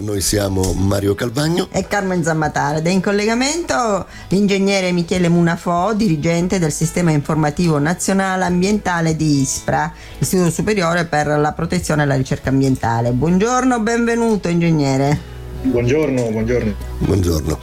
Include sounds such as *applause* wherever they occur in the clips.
Noi siamo Mario Calvagno e Carmen Zammatare ed è in collegamento l'ingegnere Michele Munafò, dirigente del Sistema Informativo Nazionale Ambientale di ISPRA, Istituto Superiore per la Protezione e la Ricerca Ambientale. Buongiorno, benvenuto ingegnere. Buongiorno, buongiorno. Buongiorno.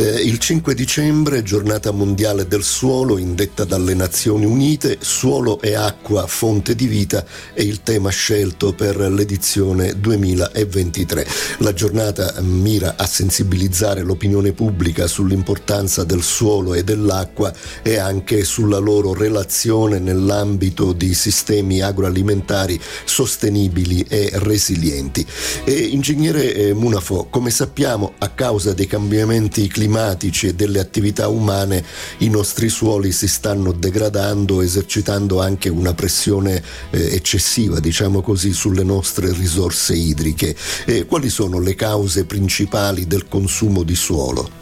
Eh, il 5 dicembre, giornata mondiale del suolo, indetta dalle Nazioni Unite, suolo e acqua, fonte di vita, è il tema scelto per l'edizione 2023. La giornata mira a sensibilizzare l'opinione pubblica sull'importanza del suolo e dell'acqua e anche sulla loro relazione nell'ambito di sistemi agroalimentari sostenibili e resilienti. E, ingegnere eh, Munafo, come sappiamo, a causa dei cambiamenti climatici e delle attività umane, i nostri suoli si stanno degradando, esercitando anche una pressione eh, eccessiva, diciamo così, sulle nostre risorse idriche. E quali sono le cause principali del consumo di suolo?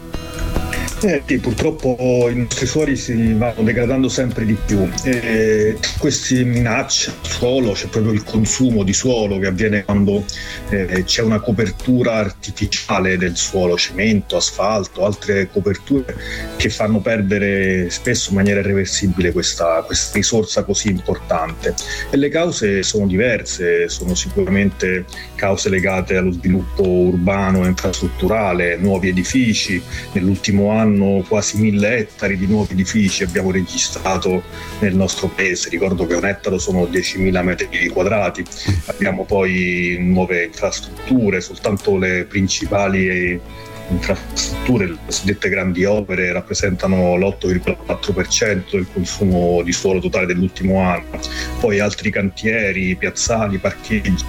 Eh, sì, purtroppo i nostri suoli si vanno degradando sempre di più e questi minacce al suolo, c'è proprio il consumo di suolo che avviene quando eh, c'è una copertura artificiale del suolo, cemento, asfalto, altre coperture che fanno perdere spesso in maniera irreversibile questa, questa risorsa così importante. E le cause sono diverse, sono sicuramente cause legate allo sviluppo urbano e infrastrutturale, nuovi edifici, nell'ultimo anno hanno quasi mille ettari di nuovi edifici abbiamo registrato nel nostro paese. Ricordo che un ettaro sono 10.000 metri quadrati. Abbiamo poi nuove infrastrutture, soltanto le principali infrastrutture, le cosiddette grandi opere, rappresentano l'8,4% del consumo di suolo totale dell'ultimo anno. Poi altri cantieri, piazzali, parcheggi,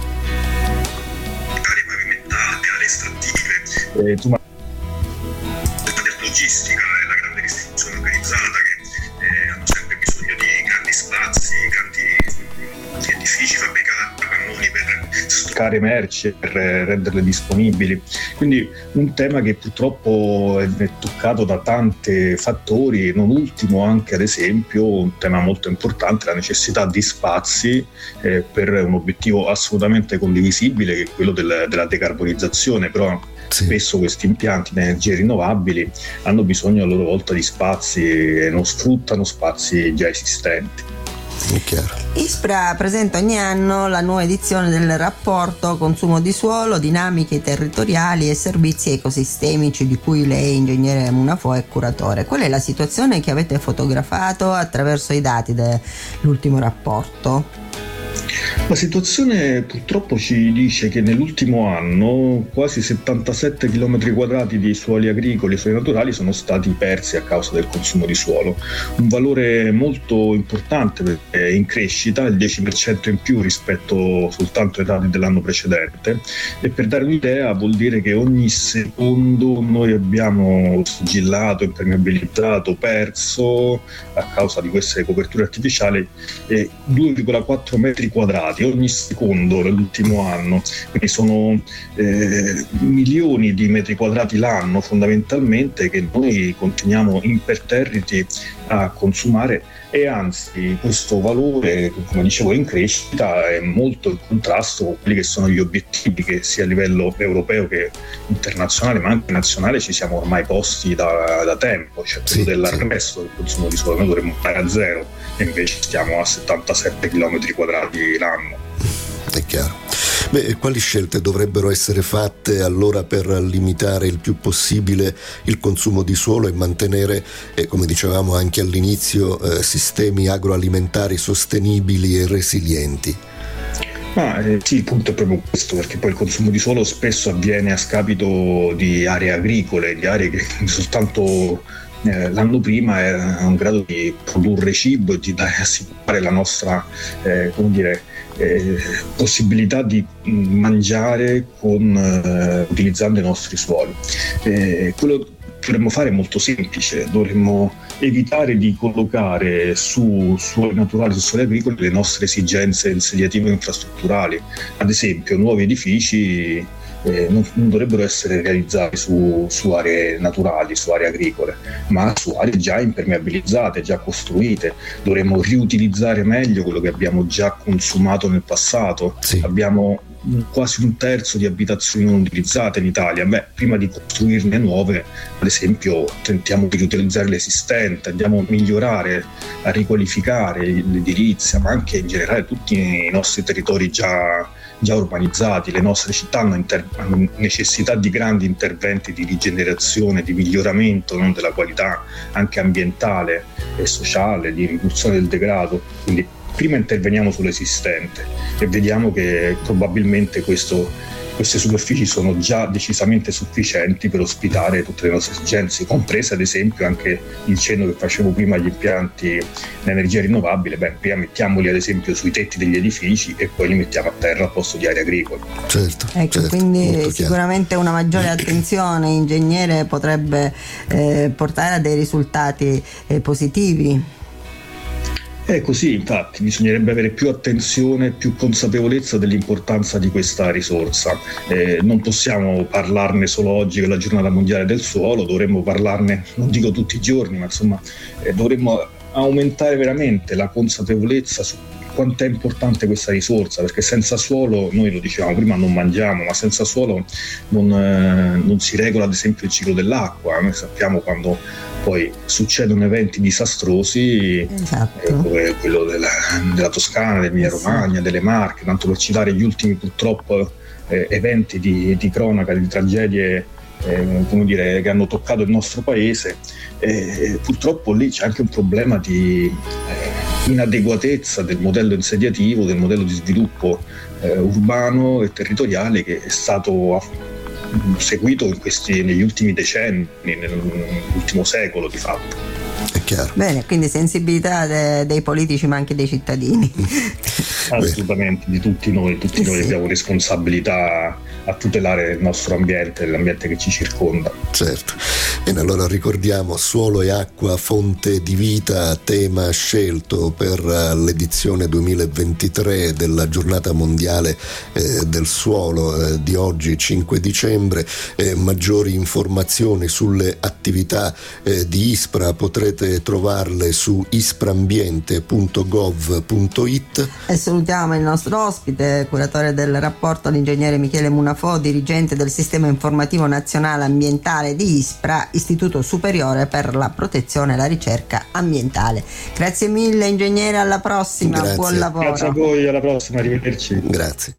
aree pavimentate, aree estrattive. Eh, stoccare merci, per renderle disponibili. Quindi un tema che purtroppo è toccato da tanti fattori, non ultimo anche ad esempio un tema molto importante, la necessità di spazi eh, per un obiettivo assolutamente condivisibile che è quello del, della decarbonizzazione, però sì. Spesso questi impianti di energie rinnovabili hanno bisogno a loro volta di spazi e non sfruttano spazi già esistenti. ISPRA presenta ogni anno la nuova edizione del rapporto consumo di suolo, dinamiche territoriali e servizi ecosistemici di cui lei, ingegnere Munafo, è curatore. Qual è la situazione che avete fotografato attraverso i dati dell'ultimo rapporto? La situazione purtroppo ci dice che nell'ultimo anno quasi 77 km quadrati di suoli agricoli e suoli naturali sono stati persi a causa del consumo di suolo, un valore molto importante perché è in crescita, il 10% in più rispetto soltanto ai dati dell'anno precedente. E per dare un'idea vuol dire che ogni secondo noi abbiamo sigillato, impermeabilizzato, perso a causa di queste coperture artificiali 2,4 metri quadrati realizzati ogni secondo nell'ultimo anno, quindi sono eh, milioni di metri quadrati l'anno fondamentalmente che noi continuiamo imperterriti a consumare e anzi questo valore, come dicevo, in crescita è molto in contrasto con quelli che sono gli obiettivi che sia a livello europeo che internazionale, ma anche nazionale ci siamo ormai posti da, da tempo, cioè quello sì, dell'arresto del consumo di suolo, noi dovremmo andare a zero e invece stiamo a 77 km quadrati l'anno. È chiaro. Beh, quali scelte dovrebbero essere fatte allora per limitare il più possibile il consumo di suolo e mantenere, eh, come dicevamo anche all'inizio, eh, sistemi agroalimentari sostenibili e resilienti? Ah, eh, sì, il punto è proprio questo, perché poi il consumo di suolo spesso avviene a scapito di aree agricole, di aree che *laughs* soltanto eh, l'anno prima era in grado di produrre cibo e di assicurare la nostra eh, dire, eh, possibilità di mangiare con, eh, utilizzando i nostri suoli. Eh, quello che dovremmo fare è molto semplice, dovremmo evitare di collocare su suoli naturali, su suoli agricoli le nostre esigenze insediative infrastrutturali, ad esempio nuovi edifici eh, non, non, dovrebbero essere realizzati su, su, aree naturali, su aree agricole, ma su aree già impermeabilizzate, già costruite. Dovremmo riutilizzare meglio quello che abbiamo già consumato nel passato. Sì. Abbiamo quasi un terzo di abitazioni non utilizzate in Italia. Beh, prima di costruirne nuove, ad esempio, tentiamo di riutilizzare l'esistente, andiamo a migliorare, a riqualificare l'edilizia, ma anche in generale tutti i nostri territori già già urbanizzati, le nostre città hanno, inter- hanno, necessità di grandi interventi di rigenerazione, di miglioramento no, della qualità anche ambientale e sociale, di riduzione del degrado. Quindi prima interveniamo sull'esistente e vediamo che probabilmente questo queste superfici sono già decisamente sufficienti per ospitare tutte le nostre esigenze, comprese ad esempio anche il cenno che facevo prima agli impianti in energia rinnovabile, beh, prima mettiamoli ad esempio sui tetti degli edifici e poi li mettiamo a terra al posto di aree agricole. Certo. Ecco, certo, quindi sicuramente una maggiore *clears throat* attenzione ingegnere potrebbe eh, portare a dei risultati eh, positivi. È così, infatti, bisognerebbe avere più attenzione, più consapevolezza dell'importanza di questa risorsa. Eh, non possiamo parlarne solo oggi che è la giornata mondiale del suolo, dovremmo parlarne, non dico tutti i giorni, ma insomma eh, dovremmo aumentare veramente la consapevolezza su quanto è importante questa risorsa, perché senza suolo, noi lo dicevamo prima, non mangiamo, ma senza suolo non, eh, non si regola ad esempio il ciclo dell'acqua. Noi sappiamo quando poi succedono eventi disastrosi esatto. eh, come quello della, della Toscana, dell'Emilia Romagna, delle Marche, tanto per citare gli ultimi purtroppo eh, eventi di, di, cronaca, di tragedie eh, come dire, che hanno toccato il nostro paese. purtroppo lì c'è anche un problema di eh, inadeguatezza del modello insediativo, del modello di sviluppo eh, urbano e territoriale che è stato seguito questi, negli ultimi decenni, nell'ultimo secolo di fatto. È chiaro. Bene, quindi sensibilità de- dei politici ma anche dei cittadini. *laughs* Assolutamente, di tutti noi, tutti noi abbiamo responsabilità a tutelare il nostro ambiente, l'ambiente che ci circonda. Certo. E allora ricordiamo suolo e acqua, fonte di vita, tema scelto per eh, l'edizione 2023 della giornata mondiale eh, del suolo eh, di oggi 5 dicembre. Eh, maggiori informazioni sulle attività eh, di ISPRA potrete trovarle su ispraambiente.gov.it. E salutiamo il nostro ospite, curatore del rapporto, l'ingegnere Michele Munafò, dirigente del sistema informativo nazionale ambientale di ISPRA Istituto Superiore per la Protezione e la Ricerca Ambientale. Grazie mille ingegnere, alla prossima, Grazie. buon lavoro. Grazie a voi, alla prossima, arrivederci. Grazie.